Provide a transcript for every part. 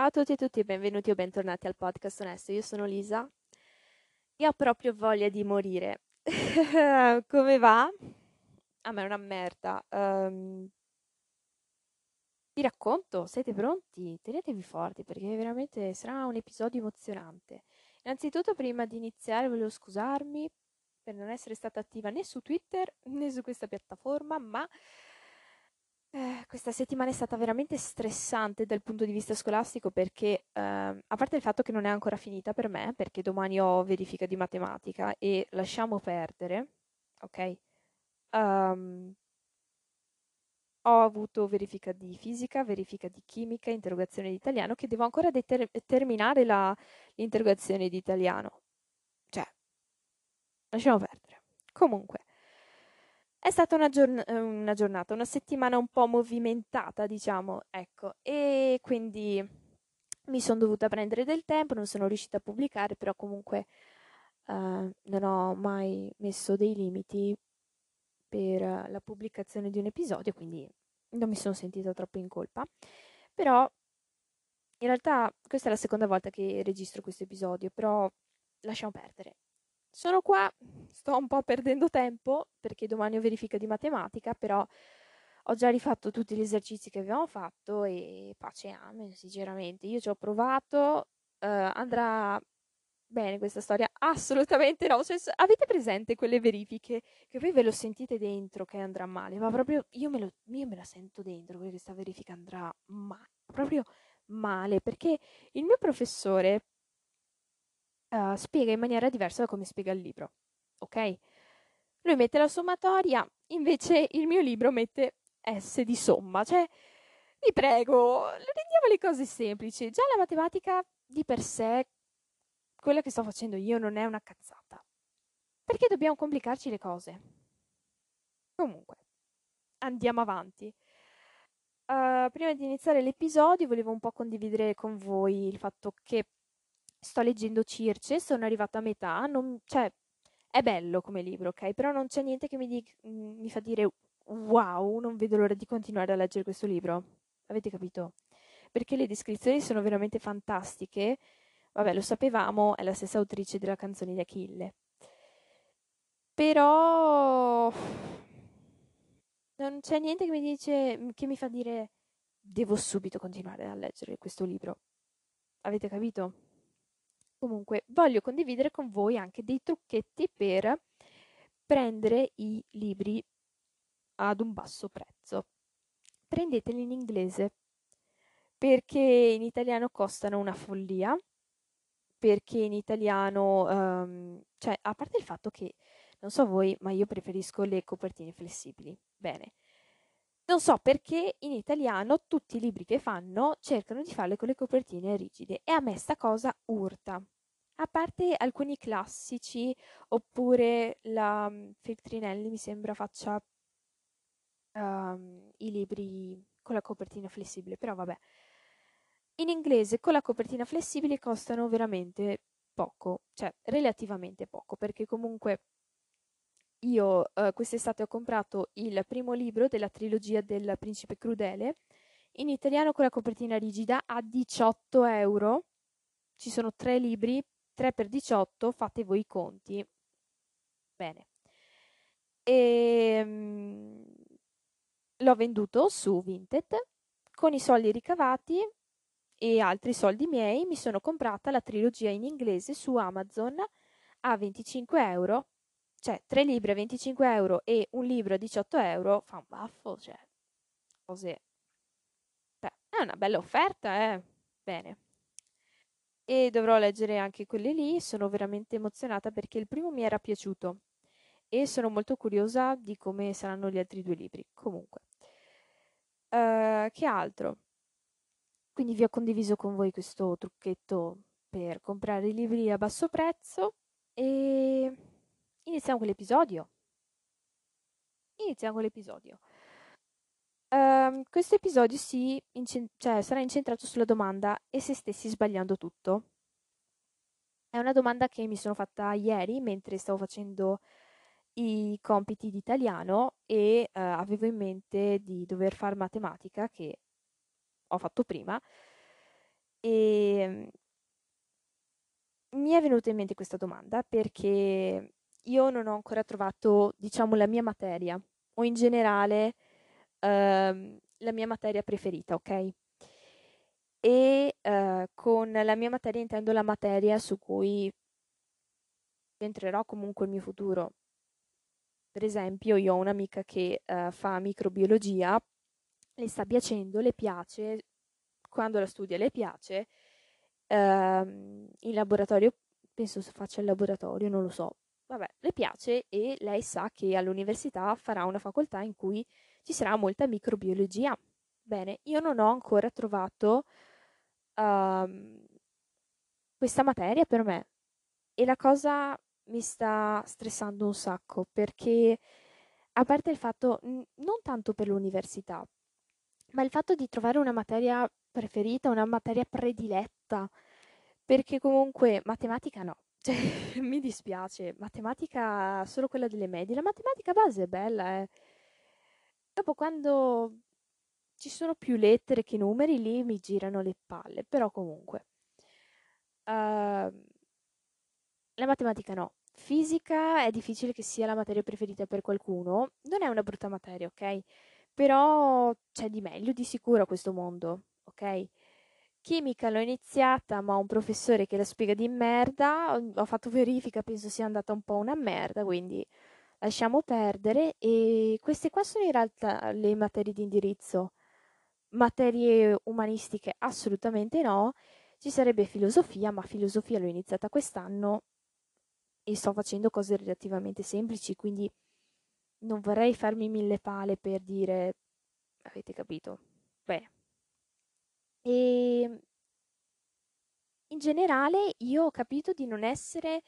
Ciao a tutti e tutti benvenuti o bentornati al podcast onesto. Io sono Lisa e ho proprio voglia di morire. Come va? A me è una merda. Um, vi racconto, siete pronti? Tenetevi forti perché veramente sarà un episodio emozionante. Innanzitutto, prima di iniziare, volevo scusarmi per non essere stata attiva né su Twitter né su questa piattaforma, ma eh, questa settimana è stata veramente stressante dal punto di vista scolastico perché, eh, a parte il fatto che non è ancora finita per me, perché domani ho verifica di matematica e lasciamo perdere, ok? Um, ho avuto verifica di fisica, verifica di chimica, interrogazione di italiano, che devo ancora deter- terminare la, l'interrogazione di italiano. Cioè, lasciamo perdere. Comunque, è stata una, giorn- una giornata, una settimana un po' movimentata, diciamo, ecco, e quindi mi sono dovuta prendere del tempo, non sono riuscita a pubblicare, però comunque uh, non ho mai messo dei limiti per la pubblicazione di un episodio, quindi non mi sono sentita troppo in colpa. Però in realtà questa è la seconda volta che registro questo episodio, però lasciamo perdere. Sono qua, sto un po' perdendo tempo perché domani ho verifica di matematica, però ho già rifatto tutti gli esercizi che avevamo fatto e pace amen, sinceramente. Io ci ho provato, uh, andrà bene questa storia? Assolutamente no. Cioè, avete presente quelle verifiche che voi ve lo sentite dentro che andrà male? Ma proprio io me, lo, io me la sento dentro che questa verifica andrà male, proprio male, perché il mio professore uh, spiega in maniera diversa da come spiega il libro, ok? Lui mette la sommatoria, invece il mio libro mette S di somma, cioè vi prego, rendiamo le cose semplici. Già la matematica di per sé, quella che sto facendo io, non è una cazzata. Perché dobbiamo complicarci le cose? Comunque, andiamo avanti. Uh, prima di iniziare l'episodio volevo un po' condividere con voi il fatto che sto leggendo Circe, sono arrivata a metà, non, cioè è bello come libro, ok? Però non c'è niente che mi, di, mi fa dire wow, non vedo l'ora di continuare a leggere questo libro. Avete capito? Perché le descrizioni sono veramente fantastiche. Vabbè, lo sapevamo, è la stessa autrice della canzone di Achille. Però non c'è niente che mi dice che mi fa dire devo subito continuare a leggere questo libro. Avete capito? Comunque, voglio condividere con voi anche dei trucchetti per prendere i libri ad un basso prezzo. Prendeteli in inglese perché in italiano costano una follia, perché in italiano, um, cioè, a parte il fatto che, non so voi, ma io preferisco le copertine flessibili. Bene. Non so perché in italiano tutti i libri che fanno cercano di farle con le copertine rigide e a me sta cosa urta. A parte alcuni classici, oppure la um, Feltrinelli mi sembra faccia um, i libri con la copertina flessibile, però vabbè. In inglese con la copertina flessibile costano veramente poco, cioè relativamente poco, perché comunque io uh, quest'estate ho comprato il primo libro della trilogia del Principe Crudele, in italiano con la copertina rigida a 18 euro. Ci sono tre libri 3 per 18, fate voi i conti. Bene. E, um, l'ho venduto su Vinted. Con i soldi ricavati e altri soldi miei mi sono comprata la trilogia in inglese su Amazon a 25 euro. Cioè, tre libri a 25 euro e un libro a 18 euro fa un baffo, cioè, cose... Beh, è una bella offerta, eh. Bene e dovrò leggere anche quelle lì. Sono veramente emozionata perché il primo mi era piaciuto e sono molto curiosa di come saranno gli altri due libri. Comunque, uh, che altro? Quindi vi ho condiviso con voi questo trucchetto per comprare i libri a basso prezzo e iniziamo con l'episodio. Iniziamo con l'episodio. Ehm, questo episodio si incen- cioè, sarà incentrato sulla domanda e se stessi sbagliando tutto? È una domanda che mi sono fatta ieri mentre stavo facendo i compiti di italiano e uh, avevo in mente di dover fare matematica che ho fatto prima E mi è venuta in mente questa domanda perché io non ho ancora trovato, diciamo, la mia materia o in generale ehm, la mia materia preferita, ok? E eh, con la mia materia intendo la materia su cui entrerò comunque il mio futuro. Per esempio, io ho un'amica che eh, fa microbiologia, le sta piacendo, le piace, quando la studia le piace, ehm, in laboratorio, penso se faccia il laboratorio, non lo so, vabbè, le piace e lei sa che all'università farà una facoltà in cui ci sarà molta microbiologia. Bene, io non ho ancora trovato um, questa materia per me e la cosa mi sta stressando un sacco perché a parte il fatto, non tanto per l'università, ma il fatto di trovare una materia preferita, una materia prediletta, perché comunque matematica no. Cioè, mi dispiace, matematica solo quella delle medie. La matematica base è bella, eh. Dopo quando ci sono più lettere che numeri, lì mi girano le palle, però comunque. Uh, la matematica no. Fisica è difficile che sia la materia preferita per qualcuno. Non è una brutta materia, ok? Però c'è di meglio di sicuro a questo mondo, ok? Chimica l'ho iniziata, ma ho un professore che la spiega di merda. Ho fatto verifica, penso sia andata un po' una merda, quindi lasciamo perdere. E queste qua sono in realtà le materie di indirizzo. Materie umanistiche assolutamente no. Ci sarebbe filosofia, ma filosofia l'ho iniziata quest'anno e sto facendo cose relativamente semplici, quindi non vorrei farmi mille pale per dire avete capito? Beh. E in generale io ho capito di non essere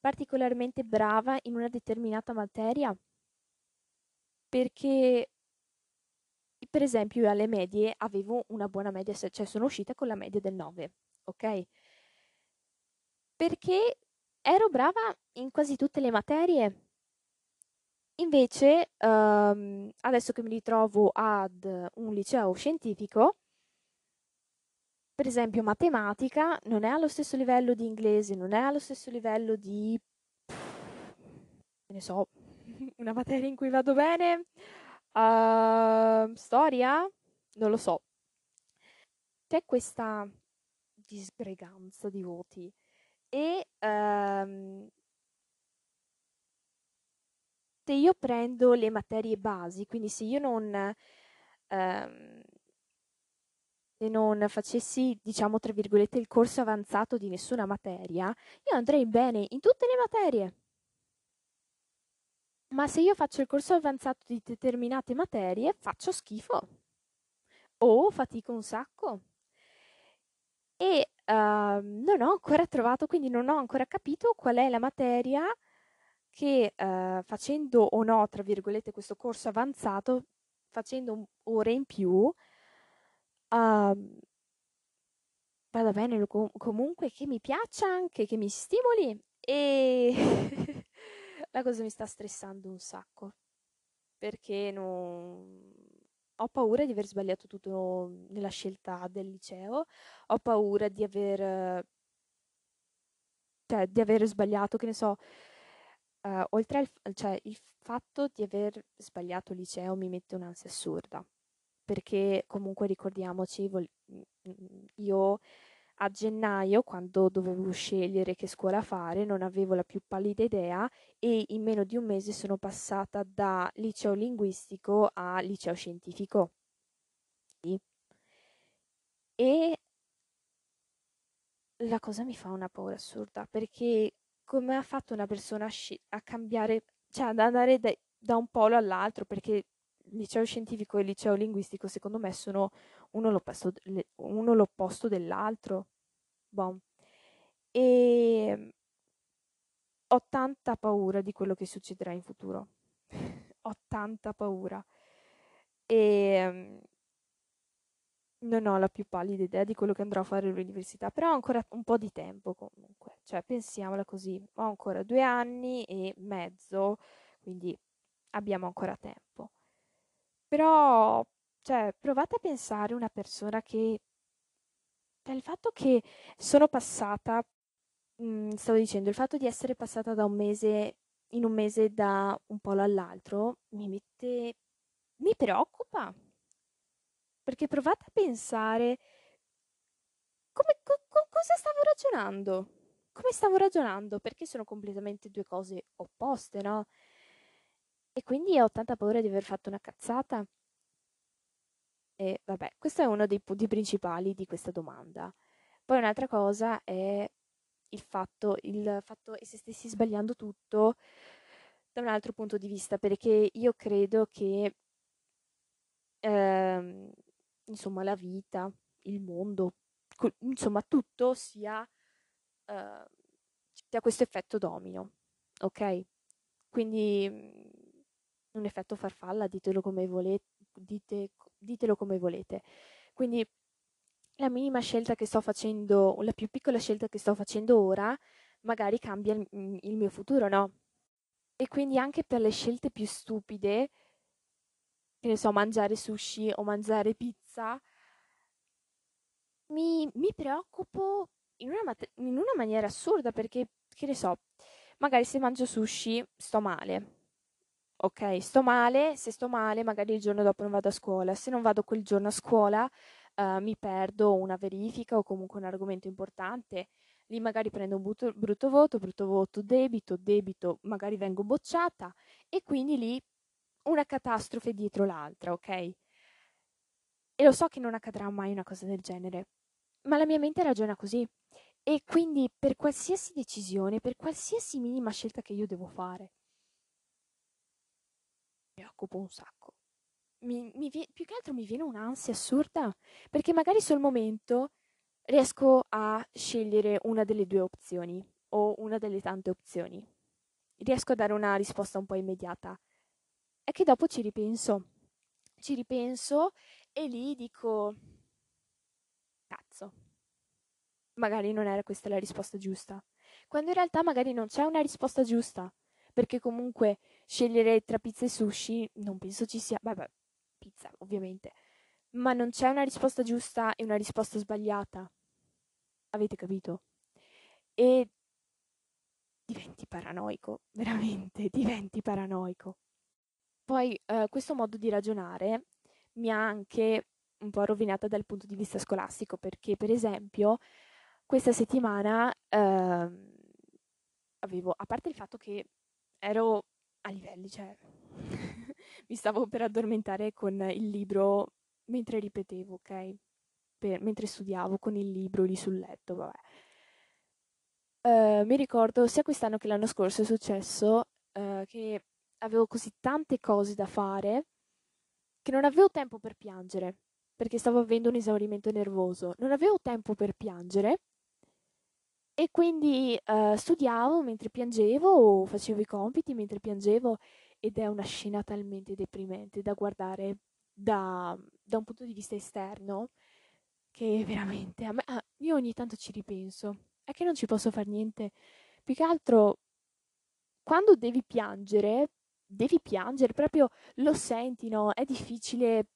particolarmente brava in una determinata materia perché per esempio io alle medie avevo una buona media, cioè sono uscita con la media del 9, ok? Perché ero brava in quasi tutte le materie. Invece, um, adesso che mi ritrovo ad un liceo scientifico, per esempio matematica non è allo stesso livello di inglese, non è allo stesso livello di, ne so, una materia in cui vado bene, uh, storia, non lo so. C'è questa disgreganza di voti e um, se io prendo le materie basi, quindi se io non, um, se non facessi, diciamo, tra virgolette, il corso avanzato di nessuna materia, io andrei bene in tutte le materie. Ma se io faccio il corso avanzato di determinate materie, faccio schifo. O fatico un sacco. E uh, non ho ancora trovato, quindi non ho ancora capito qual è la materia che uh, facendo o no, tra virgolette, questo corso avanzato, facendo ore in più, uh, vada bene com- comunque, che mi piaccia anche, che mi stimoli e la cosa mi sta stressando un sacco perché non... ho paura di aver sbagliato tutto nella scelta del liceo, ho paura di aver, cioè, di aver sbagliato, che ne so, uh, oltre al cioè, il fatto di aver sbagliato liceo mi mette un'ansia assurda, perché comunque ricordiamoci, vol- io a gennaio, quando dovevo scegliere che scuola fare, non avevo la più pallida idea e in meno di un mese sono passata da liceo linguistico a liceo scientifico. E la cosa mi fa una paura assurda perché come ha fatto una persona a, cambiare, cioè ad andare da, da un polo all'altro? Perché liceo scientifico e liceo linguistico secondo me sono uno l'opposto, uno l'opposto dell'altro. Bon. E ho tanta paura di quello che succederà in futuro. ho tanta paura. E non ho la più pallida idea di quello che andrò a fare all'università, però ho ancora un po' di tempo comunque, cioè pensiamola così, ho ancora due anni e mezzo, quindi abbiamo ancora tempo. Però, cioè, provate a pensare una persona che cioè il fatto che sono passata, mh, stavo dicendo, il fatto di essere passata da un mese, in un mese da un polo all'altro, mi mette, mi preoccupa. Perché provate a pensare come, co- co- cosa stavo ragionando? Come stavo ragionando? Perché sono completamente due cose opposte, no? E quindi ho tanta paura di aver fatto una cazzata. E vabbè, questo è uno dei punti principali di questa domanda. Poi un'altra cosa è il fatto, il fatto e se stessi sbagliando tutto da un altro punto di vista, perché io credo che ehm, insomma la vita, il mondo, insomma tutto sia, uh, sia questo effetto domino, ok? Quindi un effetto farfalla, ditelo come volete, dite, ditelo come volete. Quindi la minima scelta che sto facendo, la più piccola scelta che sto facendo ora, magari cambia il, mm, il mio futuro, no? E quindi anche per le scelte più stupide, che ne so, mangiare sushi o mangiare pizza, mi, mi preoccupo in una, in una maniera assurda perché, che ne so, magari se mangio sushi sto male. Ok, sto male, se sto male magari il giorno dopo non vado a scuola, se non vado quel giorno a scuola uh, mi perdo una verifica o comunque un argomento importante, lì magari prendo un brutto, brutto voto, brutto voto, debito, debito, magari vengo bocciata e quindi lì una catastrofe dietro l'altra, ok? E lo so che non accadrà mai una cosa del genere, ma la mia mente ragiona così. E quindi per qualsiasi decisione, per qualsiasi minima scelta che io devo fare, mi occupo un sacco. Mi, mi vie- più che altro mi viene un'ansia assurda, perché magari sul momento riesco a scegliere una delle due opzioni o una delle tante opzioni. Riesco a dare una risposta un po' immediata. È che dopo ci ripenso. Ci ripenso e lì dico cazzo, magari non era questa la risposta giusta, quando in realtà magari non c'è una risposta giusta, perché comunque scegliere tra pizza e sushi non penso ci sia, vabbè, pizza ovviamente, ma non c'è una risposta giusta e una risposta sbagliata. Avete capito? E diventi paranoico, veramente, diventi paranoico. Poi eh, questo modo di ragionare mi ha anche un po' rovinata dal punto di vista scolastico, perché per esempio questa settimana ehm, avevo, a parte il fatto che ero a livelli, cioè mi stavo per addormentare con il libro mentre ripetevo, ok? Per, mentre studiavo con il libro lì sul letto, vabbè. Uh, mi ricordo sia quest'anno che l'anno scorso è successo uh, che avevo così tante cose da fare che non avevo tempo per piangere perché stavo avendo un esaurimento nervoso. Non avevo tempo per piangere e quindi uh, studiavo mentre piangevo o facevo i compiti mentre piangevo ed è una scena talmente deprimente da guardare da, da un punto di vista esterno che veramente a me, ah, io ogni tanto ci ripenso. È che non ci posso fare niente. Più che altro quando devi piangere, devi piangere, proprio lo senti, no? È difficile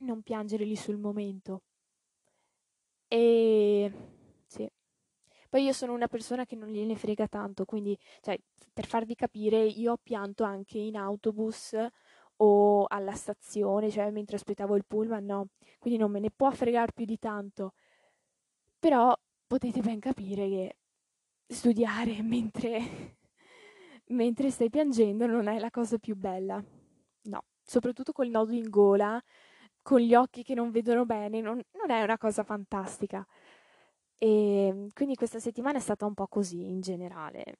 non piangere lì sul momento. E sì. Poi io sono una persona che non gliene frega tanto, quindi, cioè, per farvi capire, io ho pianto anche in autobus o alla stazione, cioè mentre aspettavo il pullman, no. Quindi non me ne può fregare più di tanto. Però potete ben capire che studiare mentre, mentre stai piangendo non è la cosa più bella. No, soprattutto col nodo in gola con gli occhi che non vedono bene, non, non è una cosa fantastica. E ehm, quindi questa settimana è stata un po' così in generale.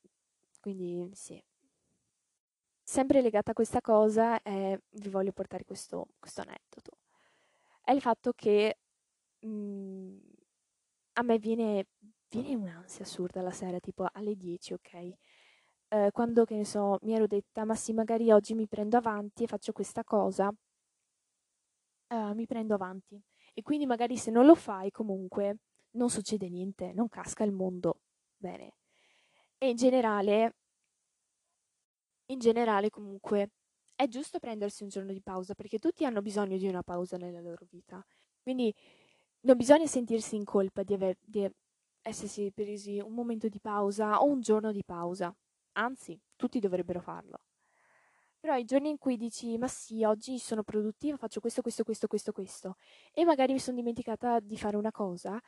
Quindi sì. Sempre legata a questa cosa, eh, vi voglio portare questo, questo, aneddoto. È il fatto che mh, mhmm, a me viene, viene un'ansia assurda la sera, tipo alle 10, ok? Eh, quando, che ne so, mi ero detta, ma sì, magari oggi mi prendo avanti e faccio questa cosa, uh, mi prendo avanti. E quindi magari se non lo fai comunque non succede niente, non casca il mondo. Bene. E in generale, in generale comunque è giusto prendersi un giorno di pausa perché tutti hanno bisogno di una pausa nella loro vita. Quindi non bisogna sentirsi in colpa di, aver, di essersi presi un momento di pausa o un giorno di pausa. Anzi, tutti dovrebbero farlo. Però i giorni in cui dici, ma sì, oggi sono produttiva, faccio questo, questo, questo, questo, questo, e magari mi sono dimenticata di fare una cosa,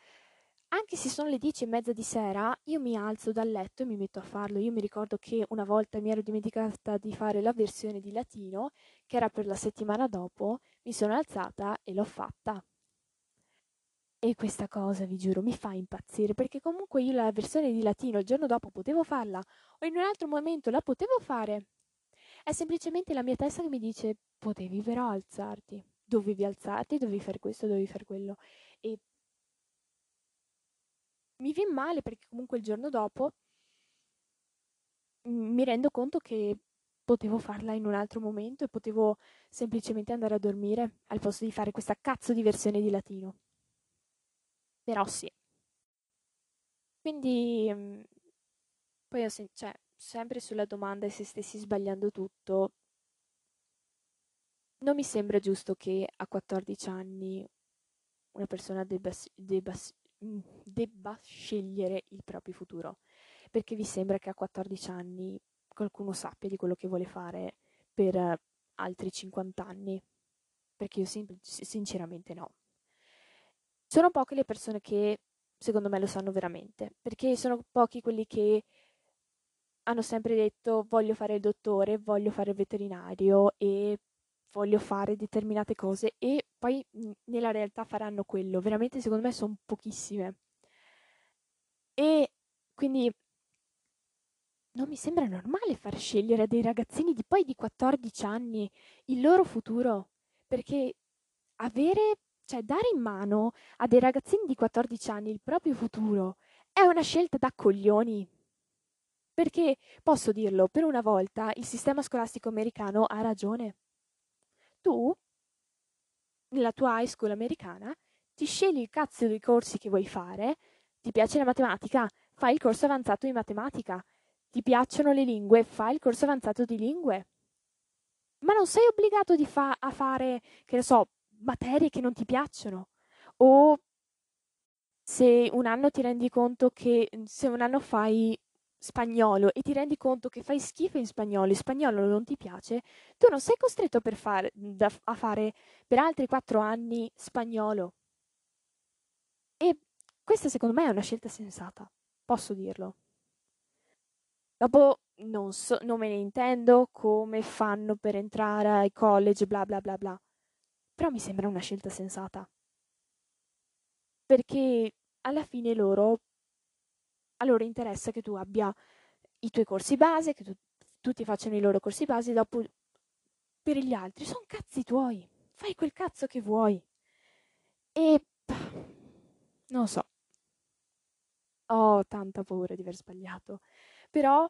anche se sono le dieci e mezza di sera, io mi alzo dal letto e mi metto a farlo. Io mi ricordo che una volta mi ero dimenticata di fare la versione di latino, che era per la settimana dopo, mi sono alzata e l'ho fatta. E questa cosa, vi giuro, mi fa impazzire perché comunque io la versione di latino il giorno dopo potevo farla o in un altro momento la potevo fare. È semplicemente la mia testa che mi dice potevi però alzarti, dovevi alzarti, dovevi fare questo, dovevi fare quello. E mi viene male perché comunque il giorno dopo mi rendo conto che potevo farla in un altro momento e potevo semplicemente andare a dormire al posto di fare questa cazzo di versione di latino. Però sì. Quindi, poi ho sen- cioè, sempre sulla domanda se stessi sbagliando tutto, non mi sembra giusto che a 14 anni una persona debba, debba, debba scegliere il proprio futuro, perché vi sembra che a 14 anni qualcuno sappia di quello che vuole fare per altri 50 anni, perché io sinceramente no. Sono poche le persone che secondo me lo sanno veramente, perché sono pochi quelli che hanno sempre detto voglio fare il dottore, voglio fare il veterinario e voglio fare determinate cose e poi nella realtà faranno quello. Veramente secondo me sono pochissime. E quindi non mi sembra normale far scegliere a dei ragazzini di poi di 14 anni il loro futuro, perché avere cioè, dare in mano a dei ragazzini di 14 anni il proprio futuro è una scelta da coglioni. Perché, posso dirlo, per una volta il sistema scolastico americano ha ragione. Tu, nella tua high school americana, ti scegli il cazzo dei corsi che vuoi fare, ti piace la matematica, fai il corso avanzato di matematica, ti piacciono le lingue, fai il corso avanzato di lingue. Ma non sei obbligato fa- a fare, che ne so, materie che non ti piacciono o se un anno ti rendi conto che se un anno fai spagnolo e ti rendi conto che fai schifo in spagnolo e spagnolo non ti piace, tu non sei costretto per fare, da, a fare per altri quattro anni spagnolo. E questa secondo me è una scelta sensata, posso dirlo. Dopo non, so, non me ne intendo come fanno per entrare ai college, bla bla bla bla però mi sembra una scelta sensata. Perché alla fine loro, a loro interessa che tu abbia i tuoi corsi base, che tu, tutti facciano i loro corsi base, dopo per gli altri sono cazzi tuoi, fai quel cazzo che vuoi. E non so, ho tanta paura di aver sbagliato, però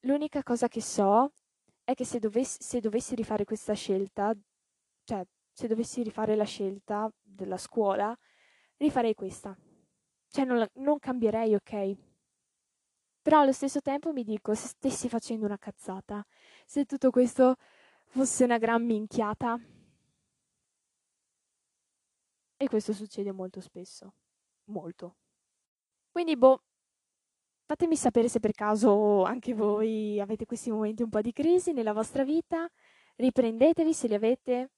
l'unica cosa che so è che se dovessi, se dovessi rifare questa scelta, cioè se dovessi rifare la scelta della scuola, rifarei questa. Cioè non, non cambierei, ok? Però allo stesso tempo mi dico, se stessi facendo una cazzata, se tutto questo fosse una gran minchiata. E questo succede molto spesso. Molto. Quindi, boh, fatemi sapere se per caso anche voi avete questi momenti un po' di crisi nella vostra vita. Riprendetevi se li avete,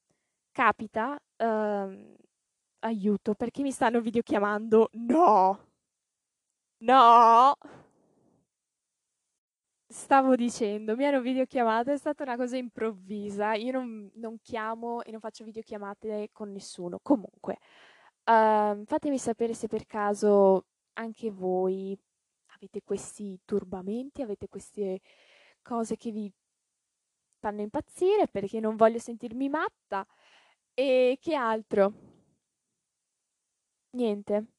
capita, uh, aiuto, perché mi stanno videochiamando? No! No! Stavo dicendo, mi hanno videochiamato, è stata una cosa improvvisa. Io non, non chiamo e non faccio videochiamate con nessuno. Comunque, uh, fatemi sapere se per caso anche voi avete questi turbamenti, avete queste cose che vi fanno impazzire perché non voglio sentirmi matta. E che altro? Niente.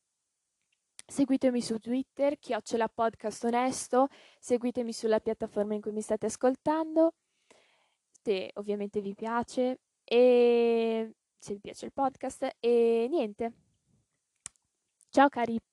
Seguitemi su Twitter, chiocciola podcast onesto, seguitemi sulla piattaforma in cui mi state ascoltando, se ovviamente vi piace, e se vi piace il podcast, e niente. Ciao cari!